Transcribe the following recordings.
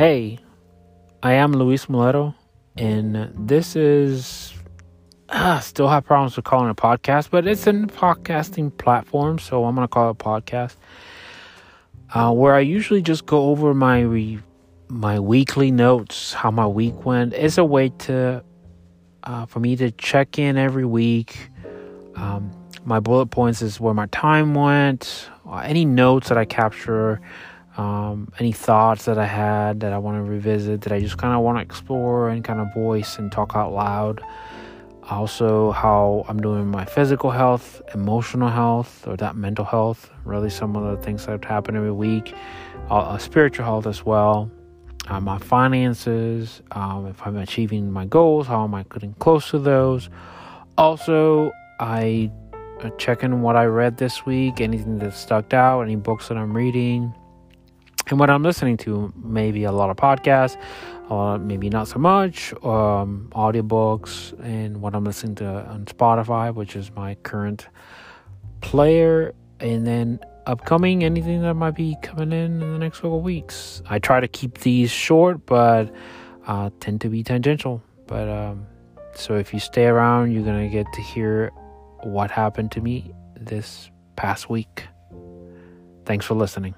Hey, I am Luis Mileto, and this is. Ah, still have problems with calling it a podcast, but it's a podcasting platform, so I'm going to call it a podcast. Uh, where I usually just go over my re- my weekly notes, how my week went. It's a way to uh, for me to check in every week. Um, my bullet points is where my time went, any notes that I capture, um, any thoughts that I had that I want to revisit, that I just kind of want to explore and kind of voice and talk out loud. Also, how I'm doing my physical health, emotional health, or that mental health. Really, some of the things that happen every week. Uh, spiritual health as well. Uh, my finances, um, if I'm achieving my goals, how am I getting close to those? Also, I uh, check in what I read this week, anything that stuck out, any books that I'm reading, and what I'm listening to. Maybe a lot of podcasts, uh, maybe not so much, um, audiobooks, and what I'm listening to on Spotify, which is my current player, and then upcoming anything that might be coming in in the next couple weeks. I try to keep these short, but uh, tend to be tangential. But um, so if you stay around, you're gonna get to hear what happened to me this past week. Thanks for listening.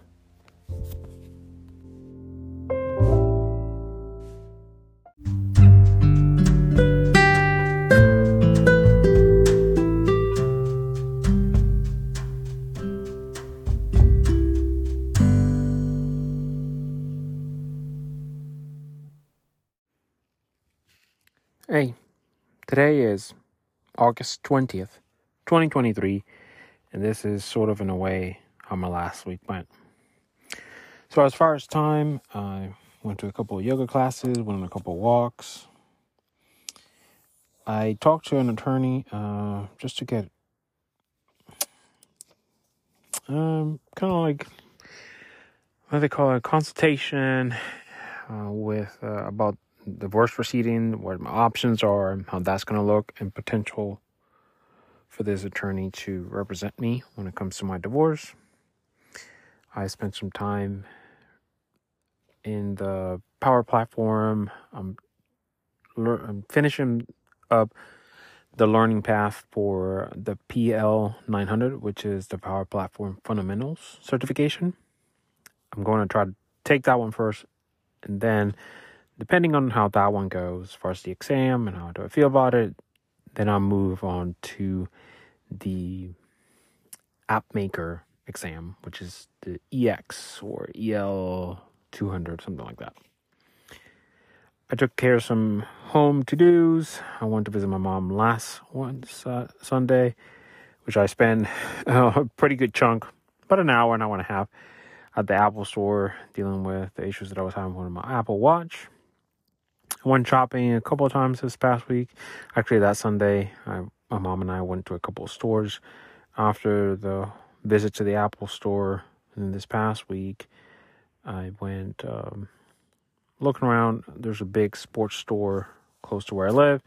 Is August 20th, 2023, and this is sort of in a way how my last week went. So, as far as time, I went to a couple of yoga classes, went on a couple of walks. I talked to an attorney uh, just to get um, kind of like what do they call it, a consultation uh, with uh, about divorce proceeding, what my options are, how that's going to look, and potential for this attorney to represent me when it comes to my divorce. I spent some time in the Power Platform. I'm, I'm finishing up the learning path for the PL 900, which is the Power Platform Fundamentals certification. I'm going to try to take that one first and then depending on how that one goes, as far as the exam and how do I feel about it, then I'll move on to the app maker exam, which is the EX or EL 200, something like that. I took care of some home to dos. I went to visit my mom last one uh, Sunday, which I spent a pretty good chunk, about an hour, an hour and a half, at the Apple store dealing with the issues that I was having with my Apple Watch. Went shopping a couple of times this past week. Actually, that Sunday, I, my mom and I went to a couple of stores after the visit to the Apple store. And this past week, I went um, looking around. There's a big sports store close to where I live.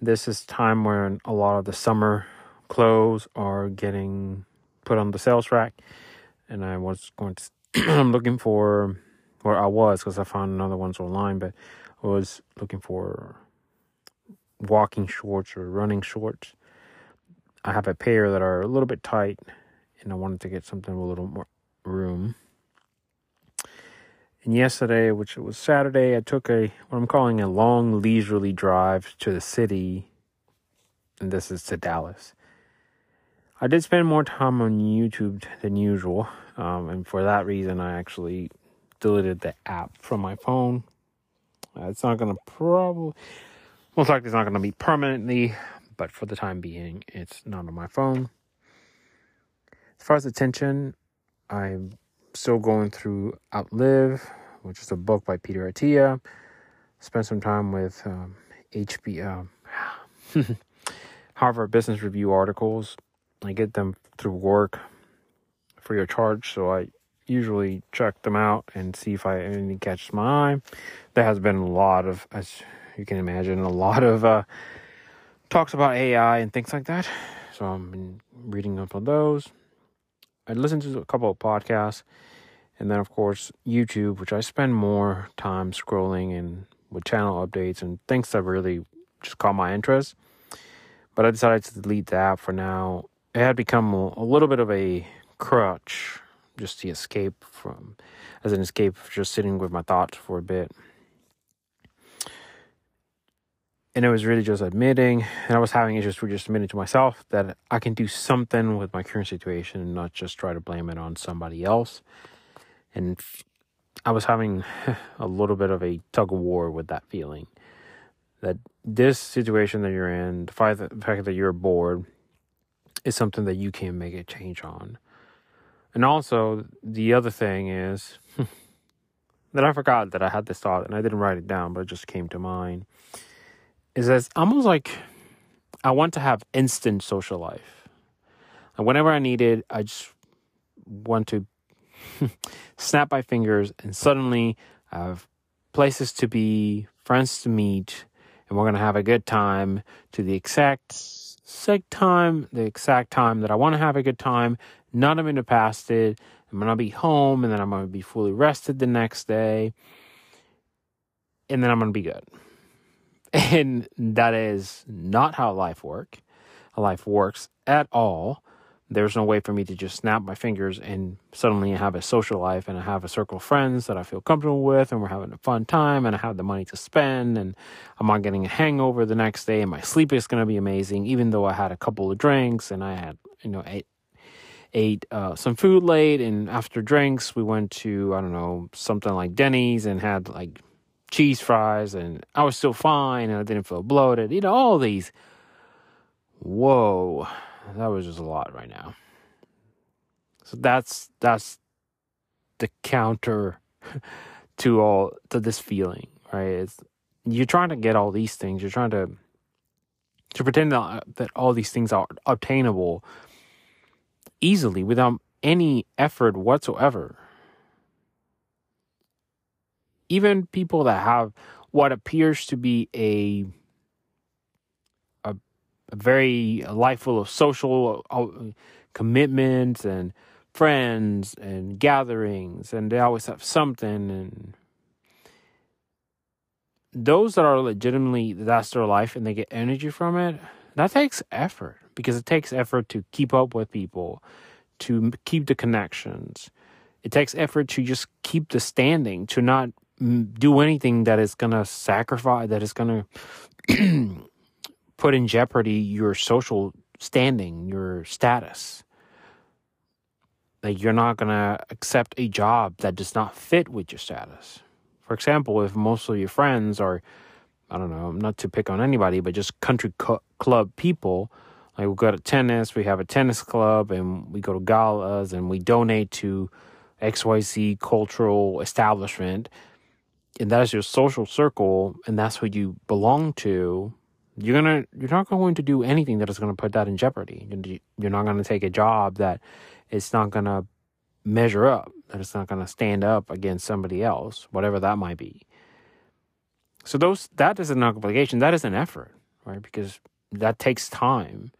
This is time when a lot of the summer clothes are getting put on the sales rack, and I was going to. I'm looking for or I was because I found another ones online, but I was looking for walking shorts or running shorts. I have a pair that are a little bit tight, and I wanted to get something with a little more room. And yesterday, which was Saturday, I took a what I'm calling a long leisurely drive to the city, and this is to Dallas. I did spend more time on YouTube than usual, um, and for that reason, I actually deleted the app from my phone. It's not going to probably, most likely, it's not going to be permanently, but for the time being, it's not on my phone. As far as attention, I'm still going through Outlive, which is a book by Peter Attia. Spent some time with um, HP, um, Harvard Business Review articles. I get them through work free of charge, so I usually check them out and see if I anything catches my eye. There has been a lot of, as you can imagine, a lot of uh, talks about AI and things like that. So I've been reading up on those. I listened to a couple of podcasts, And then, of course, YouTube, which I spend more time scrolling and with channel updates and things that really just caught my interest. But I decided to delete the app for now. It had become a little bit of a crutch just to escape from, as an escape, just sitting with my thoughts for a bit. And it was really just admitting, and I was having issues with just admitting to myself that I can do something with my current situation and not just try to blame it on somebody else. And I was having a little bit of a tug of war with that feeling that this situation that you're in, the fact that, the fact that you're bored, is something that you can make a change on. And also, the other thing is that I forgot that I had this thought and I didn't write it down, but it just came to mind is that it's almost like I want to have instant social life. And whenever I need it, I just want to snap my fingers and suddenly I have places to be, friends to meet, and we're going to have a good time to the exact exact time, the exact time that I want to have a good time. None of it past it. I'm to be home and then I'm to be fully rested the next day. And then I'm to be good. And that is not how life work. Life works at all. There's no way for me to just snap my fingers and suddenly have a social life and I have a circle of friends that I feel comfortable with and we're having a fun time and I have the money to spend and I'm not getting a hangover the next day and my sleep is going to be amazing even though I had a couple of drinks and I had, you know, ate ate uh, some food late and after drinks we went to I don't know something like Denny's and had like cheese fries and I was still fine and I didn't feel bloated. You know, all these. Whoa, that was just a lot right now. So that's that's the counter to all to this feeling, right? It's you're trying to get all these things. You're trying to to pretend that, that all these things are obtainable easily without any effort whatsoever. Even people that have what appears to be a a, a very life full of social uh, commitments and friends and gatherings and they always have something and those that are legitimately that's their life and they get energy from it that takes effort because it takes effort to keep up with people to keep the connections it takes effort to just keep the standing to not mm, do anything that is going to sacrifice, that is going to put in jeopardy your social standing, your status. Like you're not going to accept a job that does not fit with your status. For example, if most of your friends are, I don't know, not to pick on anybody, but just country club people, like we go to tennis, we have a tennis club, and we go to galas, and we donate to XYZ cultural establishment. And that is your social circle and that's who you belong to. You're gonna you're not going to do anything that is going to put that in jeopardy. You're not going to take a job that it's not going to measure up that it's not going to stand up against somebody else whatever that might be. So those that is an obligation. That is an effort right? Because that takes time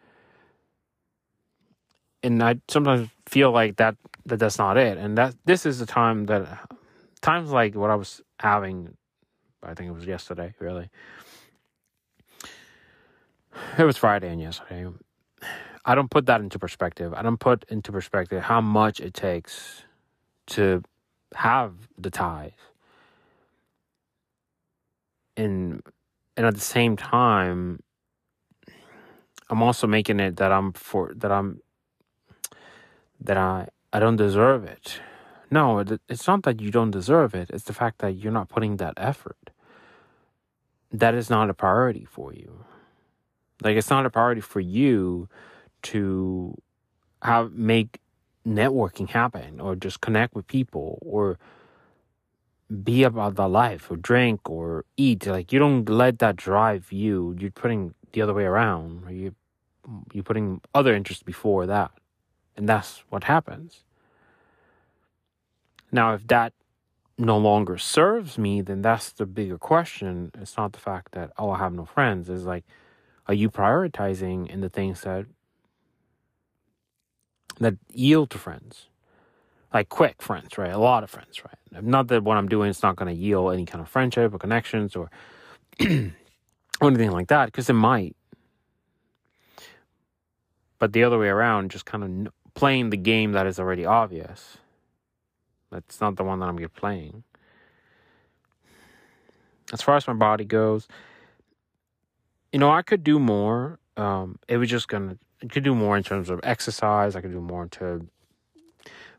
and i sometimes feel like that that that's not it and that this is the time that times like what i was having, I think it was yesterday, really. It was Friday and yesterday. I don't put that into perspective. I don't put into perspective how much it takes to have the ties. And and at the same time, I'm also making it that I'm for that I'm that I I don't deserve it. No, it's not that you don't deserve it. It's the fact that you're not putting that effort. That is not a priority for you. Like it's not a priority for you to have make networking happen or just connect with people or be about the life or drink or eat. Like you don't let that drive you. You're putting the other way around. You you're putting other interests before that. And that's what happens. Now, if that no longer serves me, then that's the bigger question. It's not the fact that, oh, I have no friends. It's like, are you prioritizing in the things that that yield to friends? like quick friends, right? A lot of friends, right? Not that what I'm doing is not going to yield any kind of friendship or connections or or anything like that, because it might. But the other way around, just kind of playing the game that is already obvious. That's not the one that I'm playing. As far as my body goes, you know, I could do more. Um, it was just gonna I could do more in terms of exercise. I could do more into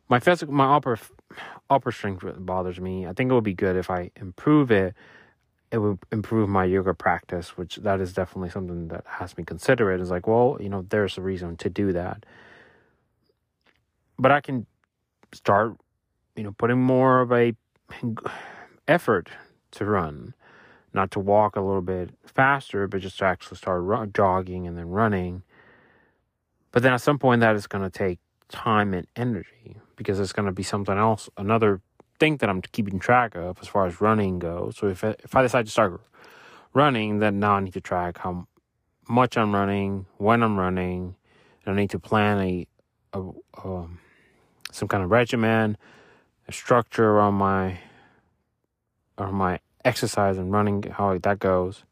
my physical, my upper upper strength bothers me. I think it would be good if I improve it. It would improve my yoga practice, which that is definitely something that has me consider it. Is like, well, you know, there's a reason to do that. But I can start, you know, putting more of a effort to run, not to walk a little bit faster, but just to actually start run, jogging and then running. But then at some point, that is going to take time and energy because it's going to be something else, another thing that I'm keeping track of as far as running goes. So if I, if I decide to start running, then now I need to track how much I'm running, when I'm running, and I need to plan a, a um, some kind of regimen, a structure around my or my exercise and running, how that goes.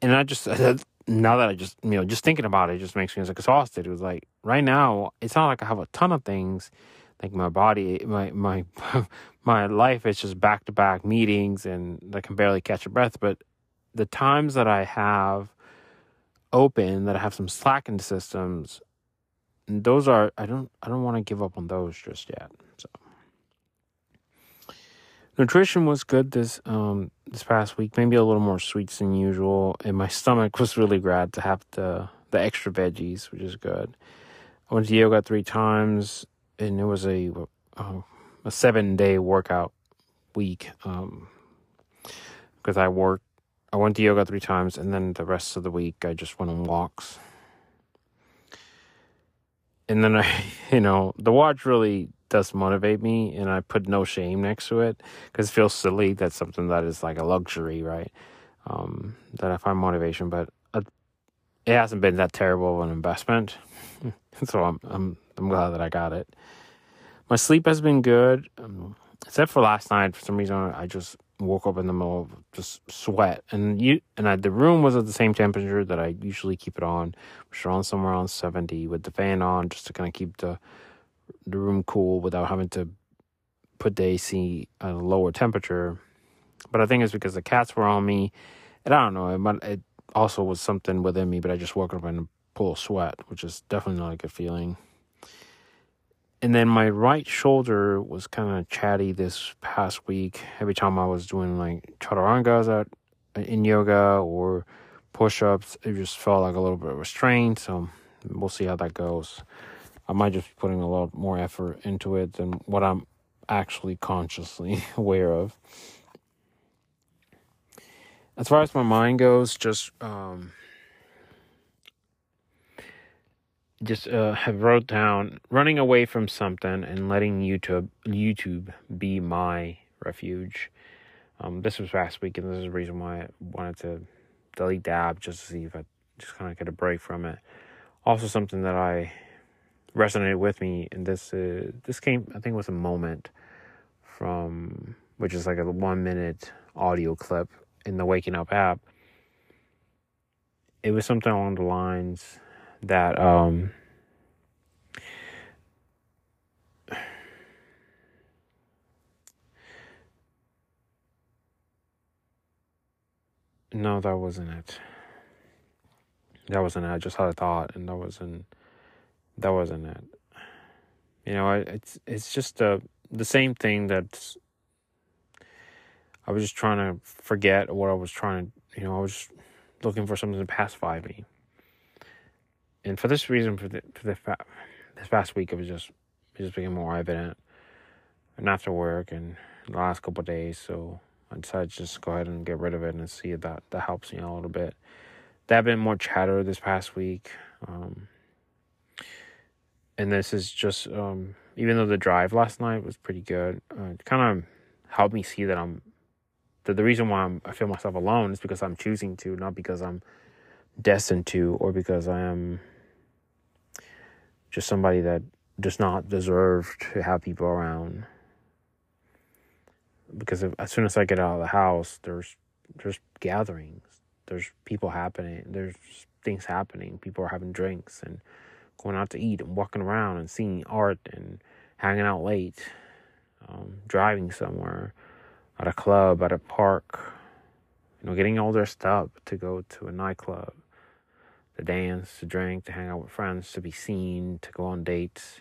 And I just now that I just you know just thinking about it, it just makes me exhausted. It was like right now, it's not like I have a ton of things. Like my body, my my my life is just back to back meetings, and I can barely catch a breath. But the times that I have open, that I have some slack in the systems, those are I don't I don't want to give up on those just yet. So nutrition was good this um this past week. Maybe a little more sweets than usual, and my stomach was really glad to have the the extra veggies, which is good. I went to yoga three times, and it was a uh, a seven day workout week. Um, because I worked, I went to yoga three times, and then the rest of the week I just went on walks and then I, you know, the watch really does motivate me, and I put no shame next to it because it feels silly. That's something that is like a luxury, right? Um, that I find motivation, but uh, it hasn't been that terrible of an investment, so I'm I'm I'm glad that I got it. My sleep has been good, um, except for last night. For some reason, I just woke up in the middle of just sweat, and you and I, the room was at the same temperature that I usually keep it on, which on somewhere around seventy, with the fan on, just to kind of keep the the room cool without having to put the AC at a lower temperature. But I think it's because the cats were on me, and I don't know. It, it also was something within me, but I just woke up in a pool of sweat, which is definitely not a good feeling and then my right shoulder was kind of chatty this past week. Every time I was doing like chaturangas at, in yoga or push ups, it just felt like a little bit of a strain. So we'll see how that goes. I might just be putting a lot more effort into it than what I'm actually consciously aware of. As far as my mind goes, just um, just uh, have wrote down running away from something and letting YouTube YouTube be my refuge. Um, this was last week, and this is the reason why I wanted to delete the app just to see if I just kind of get a break from it. Also, something that I resonated with me, and this uh, this came I think was a moment from which is like a one minute audio clip in the Waking Up app. It was something along the lines that um no that wasn't it. That wasn't it. I just had a thought and that wasn't that wasn't it. You know it's it's just uh, the same thing that's i was just trying to forget what i was trying to you know i was looking for something to pacify me and for this reason, for the for the fa- this past week, it was just it just became more evident, and after work and the last couple days, so I decided to just go ahead and get rid of it and see if that that helps me a little bit. There have been more chatter this past week, um, and this is just um, even though the drive last night was pretty good, uh, it kind of helped me see that I'm that the reason why I'm, I feel myself alone is because I'm choosing to, not because I'm destined to, or because I am just somebody that does not deserve to have people around. Because if, as soon as I get out of the house, there's there's gatherings, there's people happening, there's things happening. People are having drinks and going out to eat and walking around and seeing art and hanging out late, um, driving somewhere, at a club, at a park, you know, getting all dressed up to go to a nightclub, to dance, to drink, to hang out with friends, to be seen, to go on dates.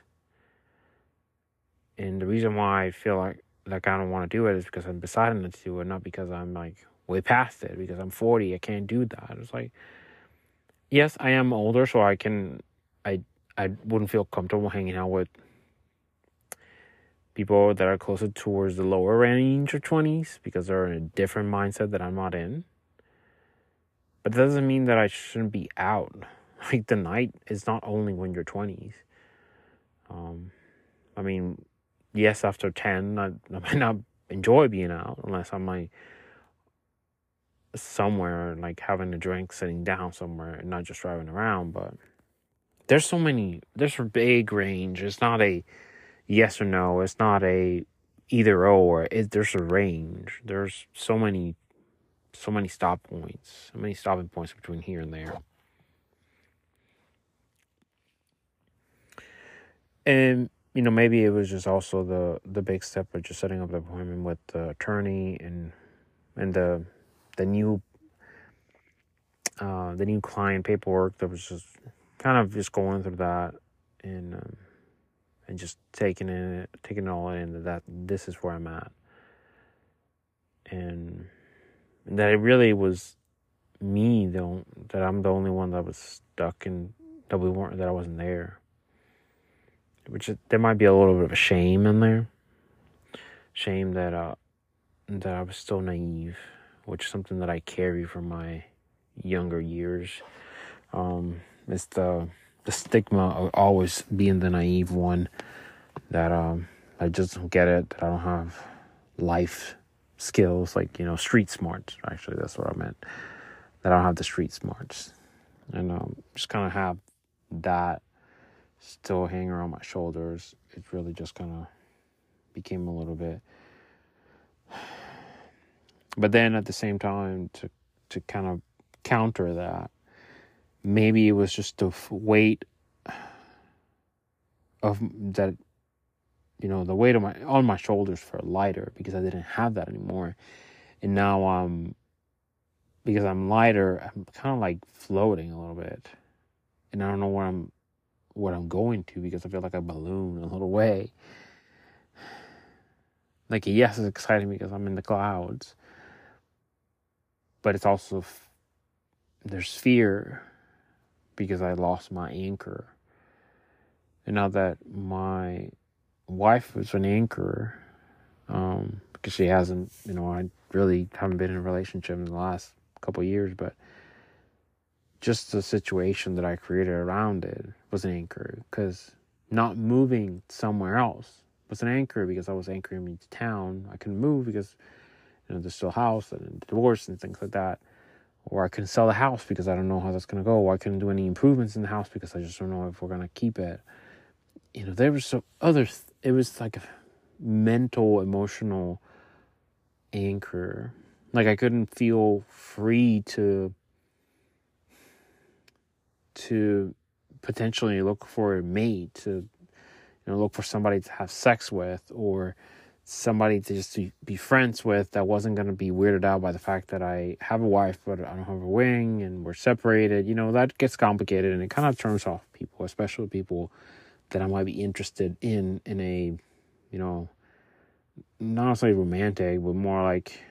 And the reason why I feel like like I don't want to do it is because I'm deciding not to do it, not because I'm like way past it. Because I'm 40, I can't do that. It's like, yes, I am older, so I can, I I wouldn't feel comfortable hanging out with people that are closer towards the lower range of 20s because they're in a different mindset that I'm not in. But that doesn't mean that I shouldn't be out. Like the night is not only when you're 20s. Um, I mean, yes, after 10, I, I might not enjoy being out unless I'm like somewhere, like having a drink, sitting down somewhere, and not just driving around. But there's so many, there's a big range. It's not a yes or no. It's not a either or. It, there's a range. There's so many, so many stop points, so many stopping points between here and there. And you know, maybe it was just also the the big step of just setting up the appointment with the attorney and and the the new uh, the new client paperwork that was just kind of just going through that and um, and just taking it, taking it all in that this is where I'm at, and that it really was me though that I'm the only one that was stuck and that we weren't that I wasn't there. Which there might be a little bit of a shame in there, shame that uh that I was still naive, which is something that I carry from my younger years. Um, it's the the stigma of always being the naive one that um I just don't get it that I don't have life skills like you know street smarts actually that's what I meant. That I don't have the street smarts. And um just kind of have that still hanging around my shoulders. It really just kind of became a little bit but then at the same time to to kind of counter that maybe it was just the weight of that you know the weight of my on my shoulders for lighter because I didn't have that anymore. And now I'm because I'm lighter I'm kind of like floating a little bit. And I don't know where I'm what I'm going to because I feel like a balloon a little way. Like yes it's exciting because I'm in the clouds. But it's also there's fear because I lost my anchor. And now that my wife was an anchor, um, because she hasn't, you know, I really haven't been in a relationship in the last couple years, but just the situation that I created around it was an anchor because not moving somewhere else was an anchor because I was anchoring me to town. I couldn't move because you know there's still a house and divorce and things like that or I couldn't sell the house because I don't know how that's going to go, or I couldn't do any improvements in the house because I just don't know if we're going to keep it. You know, there were some other, th- it was like a mental, emotional anchor. Like I couldn't feel free to, to potentially look for a mate, to, you know, look for somebody to have sex with, or, somebody to just be friends with that wasn't going to be weirded out by the fact that I have a wife but I don't have a wing and we're separated. You know, that gets complicated and it kind of turns off people, especially people that I might be interested in in a, you know, not necessarily romantic, but more like,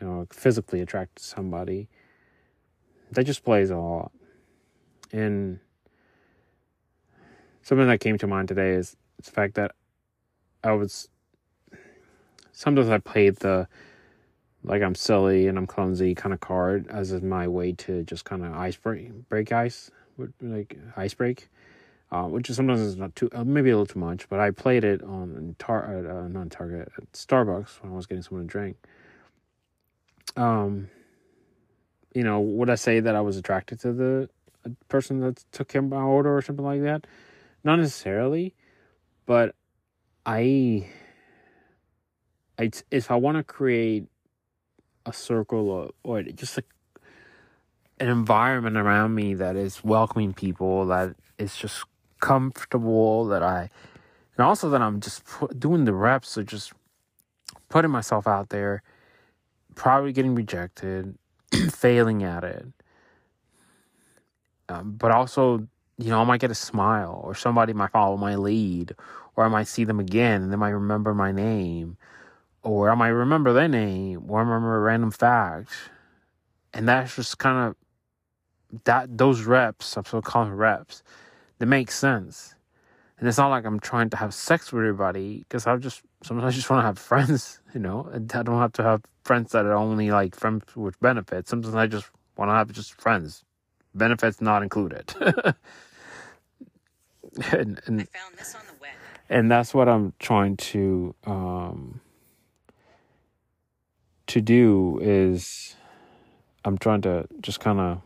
you know, physically attracted to somebody. That just plays a lot. And something that came to mind today is the fact that I was sometimes I played the like I'm silly and I'm clumsy kind of card as is my way to just kind of ice break, break ice, like ice break, uh, which is sometimes is not too, uh, maybe a little too much, but I played it on tar, uh, not Target, at Starbucks when I was getting someone to drink. Um, you know, would I say that I was attracted to the person that took him my order or something like that? not necessarily, but I, I if I want to create a circle or, or just a, an environment around me that is welcoming people, that is just comfortable, that I, and also that I'm just doing the reps of just putting myself out there, probably getting rejected, failing at it. Um, but also, you know, I might get a smile, or somebody might follow my lead, or I might see them again and they might remember my name, or I might remember their name, or I remember a random fact. And that's just kind of that those reps, I'm still calling reps, they makes sense. And it's not like I'm trying to have sex with everybody because I just sometimes I just want to have friends, you know. And I don't have to have friends that are only like friends with benefits. Sometimes I just want to have just friends, benefits not included. and, and, I found this on the web. And that's what I'm trying to um, to do is I'm trying to just kind of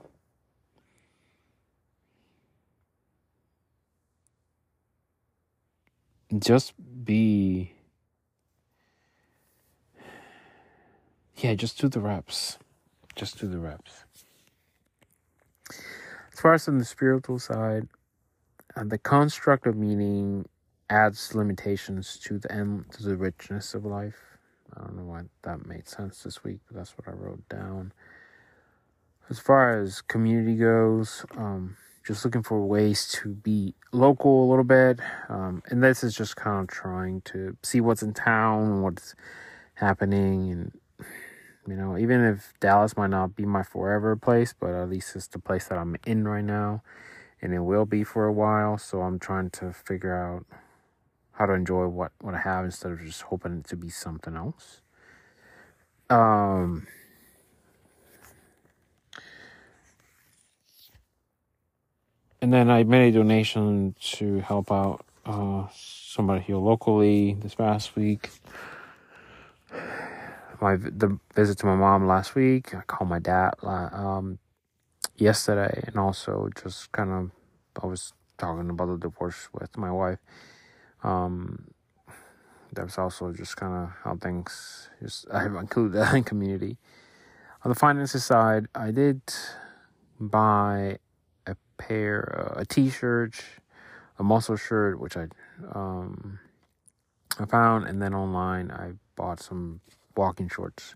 just be yeah just do the reps. Just do the reps. As far as on the spiritual side uh, the construct of meaning adds limitations to the end to the richness of life. I don't know why that made sense this week but that's what i wrote down. As far as community goes um, just looking for ways to be local a little bit. Um, and this is just kind of trying to see what's in town, what's happening. And, you know, even if Dallas might not be my forever place, but at least it's the place that I'm in right now. And it will be for a while. So I'm trying to figure out how to enjoy what, what I have instead of just hoping it to be something else. Um, and then I made a donation to help out uh, somebody here locally this past week. My the visit to my mom last week. I called my dad um, yesterday, and also just kind of I was talking about the divorce with my wife. Um, that was also just kind of how things. Just I included that in community. On the finances side, I did buy pair, uh, a t-shirt, a muscle shirt, which I um, I found, and then online I bought some walking shorts.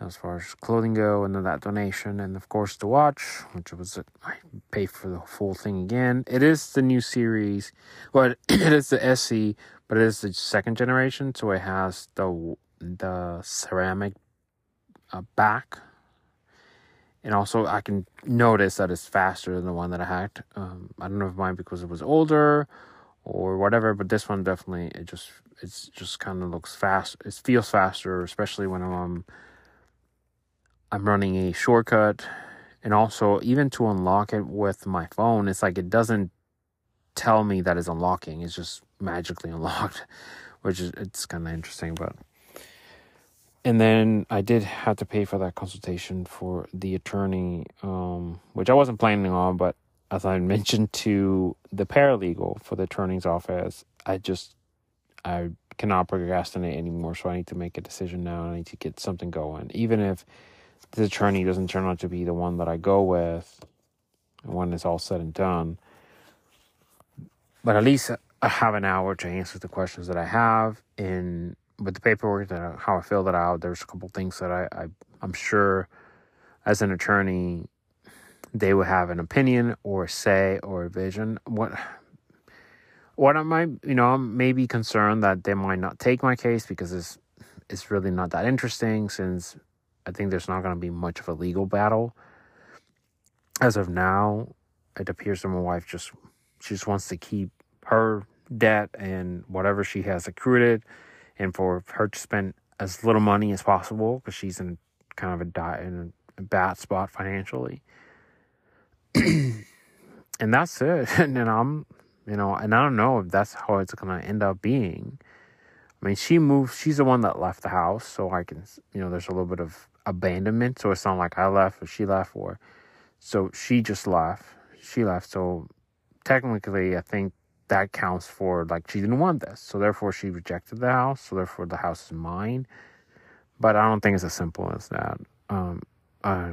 As far as clothing go, and then that donation, and of course the watch, which was I paid for the full thing again. It is the new series, well, it is the SE, but it is the second generation, so it has the the ceramic uh, back and also I can notice that it's faster than the one that I hacked. Um, I don't know if mine because it was older or whatever, but this one definitely it just it's just kind of looks fast. It feels faster, especially when I'm um, I'm running a shortcut, and also even to unlock it with my phone, it's like it doesn't tell me that it's unlocking. It's just magically unlocked, which is it's kind of interesting, but and then I did have to pay for that consultation for the attorney, um, which I wasn't planning on, but as I mentioned to the paralegal for the attorney's office, I just I cannot procrastinate anymore, so I need to make a decision now. I need to get something going, even if the attorney doesn't turn out to be the one that I go with when it's all said and done. But at least I have an hour to answer the questions that I have in with the paperwork that how I filled it out, there's a couple things that I, I I'm sure as an attorney they would have an opinion or say or a vision. What what am I you know, I'm maybe concerned that they might not take my case because it's it's really not that interesting since I think there's not gonna be much of a legal battle. As of now, it appears that my wife just she just wants to keep her debt and whatever she has accrued and for her to spend as little money as possible because she's in kind of a, di- in a bad spot financially. and that's it. And then I'm, you know, and I don't know if that's how it's going to end up being. I mean, she moved, she's the one that left the house. So I can, you know, there's a little bit of abandonment. So it's not like I left or she left or, so she just left. She left. So technically, I think that counts for like she didn't want this, so therefore she rejected the house. So therefore the house is mine. But I don't think it's as simple as that. Um, uh,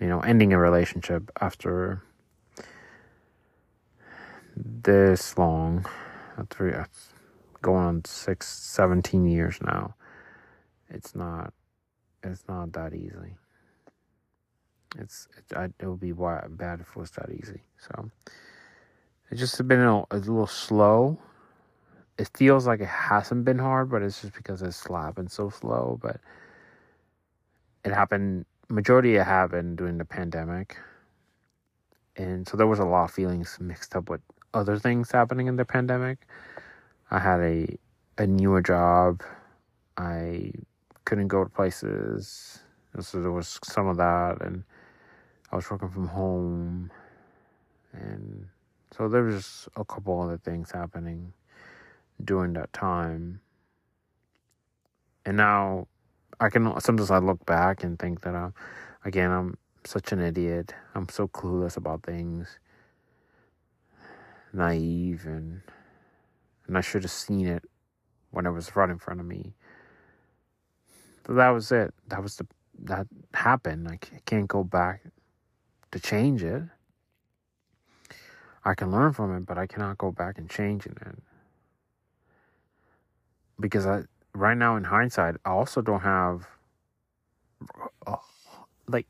you know, ending a relationship after this long, three, going on six, 17 years now. It's not, it's not that easy. It's, it, I, it would be bad if it was that easy. So it's just been a, a little slow. It feels like it hasn't been hard, but it's just because it's happened so slow. But it happened majority it happened during the pandemic. And so there was a lot of feelings mixed up with other things happening in the pandemic. I had a a newer job. I couldn't go to places. So there was some of that and I was working from home and so there was a couple other things happening during that time. And now I can sometimes I look back and think that I'm again I'm such an idiot. I'm so clueless about things. Naive and and I should have seen it when it was right in front of me. But that was it. That was the that happened. I can't go back to change it. I can learn from it, but I cannot go back and change it. Because I right now in hindsight, I also don't have uh, like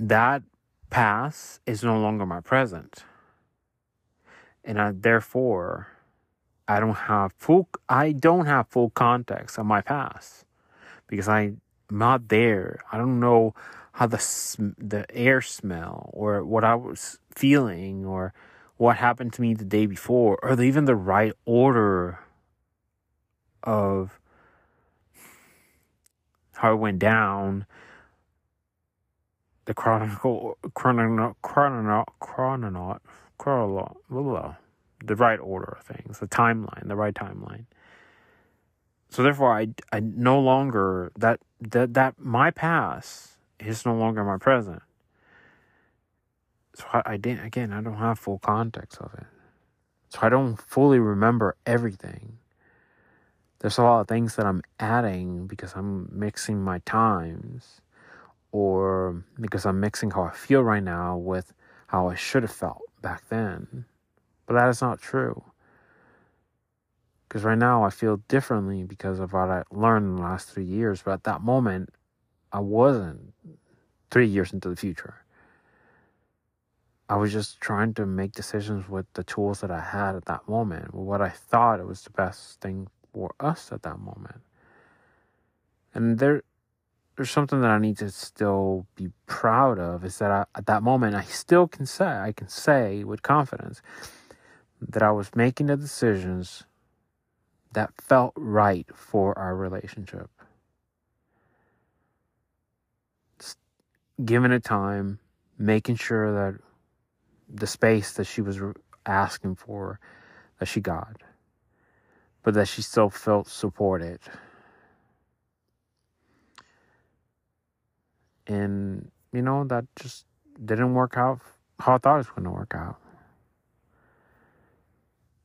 that past is no longer my present. And I, therefore, I don't have full I don't have full context of my past because I'm not there. I don't know how the the air smell or what I was feeling or what happened to me the day before or even the right order of how it went down, the chronicle, chrono, chrono, chrono, chrono, the right order of things, the timeline, the right timeline. So therefore, I, I no longer that that that my past is no longer my present. So I, I didn't again. I don't have full context of it, so I don't fully remember everything there's a lot of things that I'm adding because I'm mixing my times or because I'm mixing how I feel right now with how I should have felt back then. But that is not true. Because right now I feel differently because of what I learned in the last three years. But at that moment, I wasn't three years into the future. I was just trying to make decisions with the tools that I had at that moment, what I thought was the best thing for us at that moment. And there, there's something that I need to still be proud of is that I, at that moment I still can say I can say with confidence that I was making the decisions that felt right for our relationship. Giving it time, making sure that the space that she was asking for that she got but that she still felt supported. And, you know, that just didn't work out how I thought it was going to work out.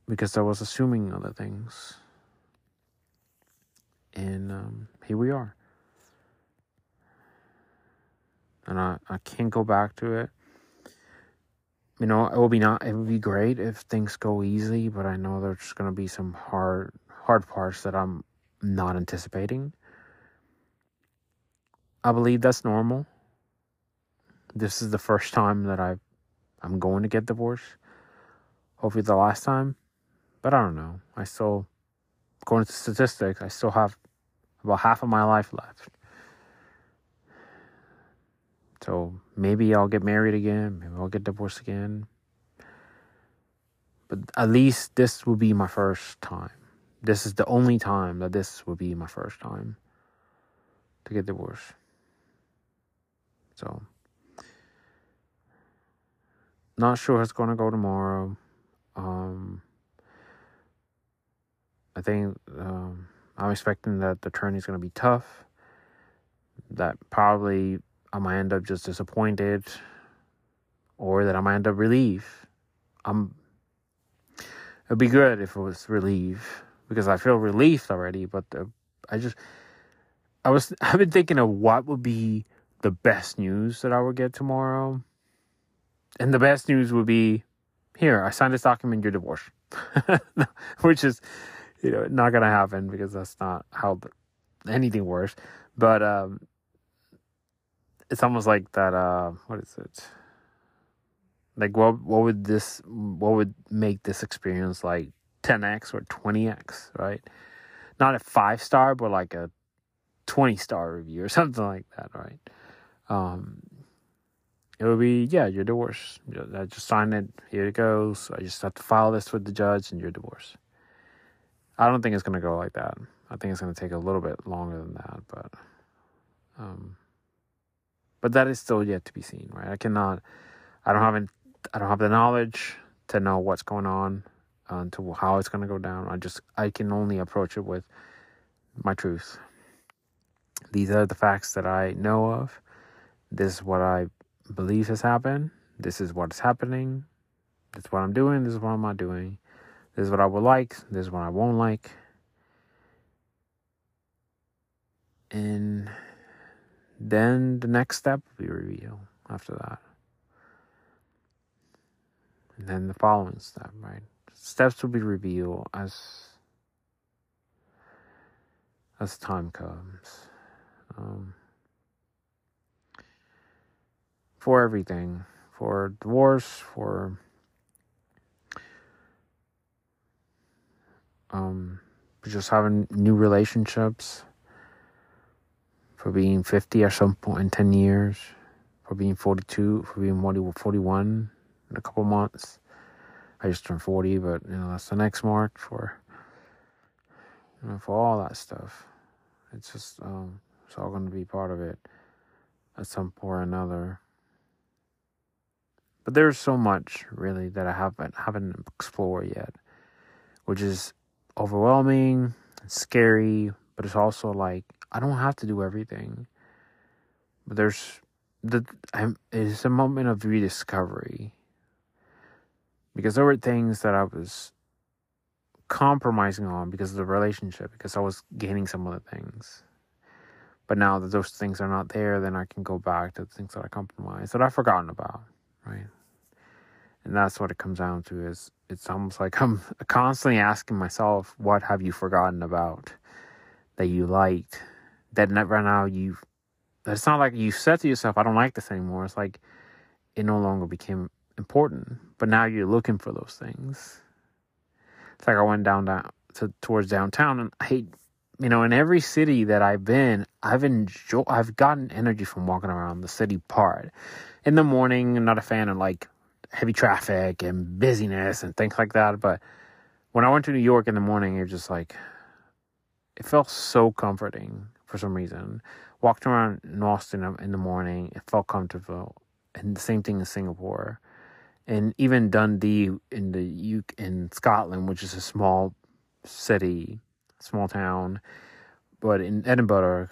Because I was assuming other things. And um, here we are. And I, I can't go back to it you know, it will be not it would be great if things go easy, but I know there's gonna be some hard hard parts that I'm not anticipating. I believe that's normal. This is the first time that I I'm going to get divorced. Hopefully the last time. But I don't know. I still according to statistics, I still have about half of my life left. So maybe I'll get married again. Maybe I'll get divorced again. But at least this will be my first time. This is the only time that this will be my first time to get divorced. So, not sure how it's going to go tomorrow. Um, I think um, I'm expecting that the is going to be tough. That probably I might end up just disappointed or that I might end up relieved. I'm. It'd be good if it was relief because I feel relieved already. But the, I just, I was, I've been thinking of what would be the best news that I would get tomorrow, and the best news would be, here, I signed this document, you're divorced, which is, you know, not gonna happen because that's not how anything works. But um, it's almost like that. Uh, what is it? Like what what would this what would make this experience like 10x or 20x, right? Not a five star, but like a 20 star review or something like that, right? Um, it would be, yeah, you're divorced. I just signed it. Here it goes. I just have to file this with the judge and you're divorced. I don't think it's going to go like that. I think it's going to take a little bit longer than that, but, um, but that is still yet to be seen, right? I cannot, I don't have, I don't have the knowledge to know what's going on, uh, to how it's going to go down. I just, I can only approach it with my truth. These are the facts that I know of. This is what I believe has happened. This is what's happening. This is what I'm doing. This is what I'm not doing. This is what I would like. This is what I won't like. And then the next step will be revealed after that. And then the following step, right? Steps will be revealed as as time comes. Um, for everything, for divorce, for um, just having new relationships, for being 50 at some point in 10 years, for being 42, for being 41 in a couple months. I just turned 40, but you know, that's the next mark for you know, for all that stuff. It's just um, it's all going to be part of it at some point or another. But there's so much really that I haven't haven't explored yet, which is overwhelming, scary, but it's also like I don't have to do everything. But there's the I'm, it's a moment of rediscovery because there were things that I was compromising on because of the relationship because I was gaining some of the things. But now that those things are not there, then I can go back to the things that I compromised that I've forgotten about, right? and that's what it comes down to is it's almost like i'm constantly asking myself what have you forgotten about that you liked that right now you it's not like you said to yourself i don't like this anymore. It's like it no longer became important but now you're looking for those things. It's like i went down, down to towards downtown and i you know in every city that i've been i've enjoyed i've gotten energy from walking around the city part. In the morning i'm not a fan of like heavy traffic and busyness and things like that. But when I went to New York in the morning, it was just like, it felt so comforting for some reason. Walked around in Austin in the morning, it felt comfortable. And the same thing in Singapore. And even Dundee in the U in Scotland, which is a small city, small town, but in Edinburgh,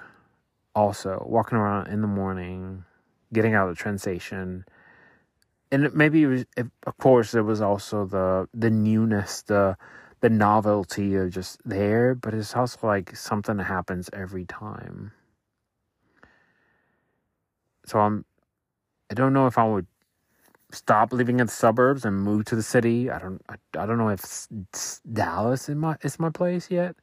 also walking around in the morning, getting out of the train station, and maybe it was, of course, there was also the the newness, the the novelty of just there, but it's also like something happens every time. So I'm, I don't know if I would stop living in the suburbs and move to the city. I don't, I, I don't know if Dallas is my is my place yet.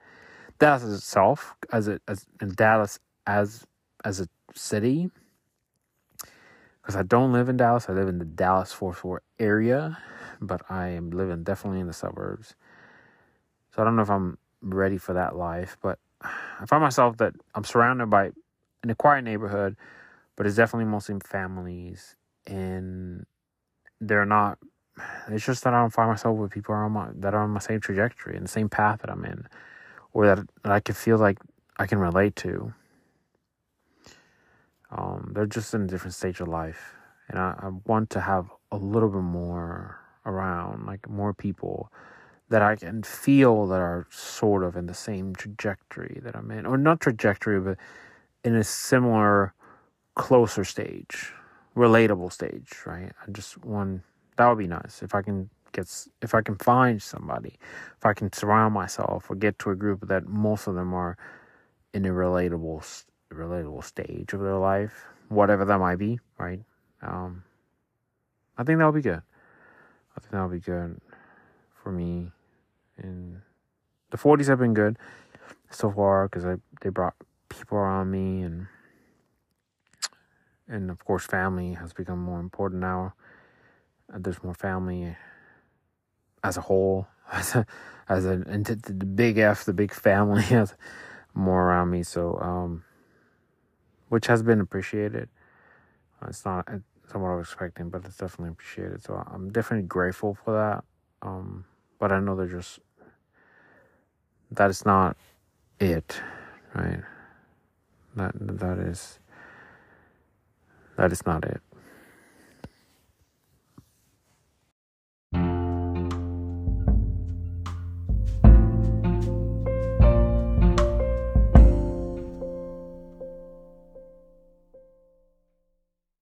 Dallas itself, as it as in Dallas as as a city, because I don't live in Dallas. I live in the Dallas Fort Worth area, but I am living definitely in the suburbs. I don't know if I'm ready for that life, but I find myself that I'm surrounded by an quiet neighborhood, but it's definitely mostly families, and they're not. It's just that I don't find myself with people on my, that are on my same trajectory and the same path that I'm in, or that, that I can feel like I can relate to. Um, they're just in a different stage of life, and I, I want to have a little bit more around, like more people that I can feel that are sort of in the same trajectory that I'm in, or not trajectory, but in a similar, closer stage, relatable stage, right? I just want that would be nice if I can get if I can find somebody, if I can surround myself or get to a group that most of them are in a relatable relatable stage of their life, whatever that might be, right? Um, I think that'll be good. I think that'll be good for me. And the 40s have been good so far because I they brought people around me and and of course family has become more important now. There's more family as a whole, as a, as the big F, the big family has more around me. So, um, which has been appreciated. It's not it's not what I was expecting, but it's definitely appreciated. So I'm definitely grateful for that. Um, but I know they're just that is not it, right? That that is that is not it.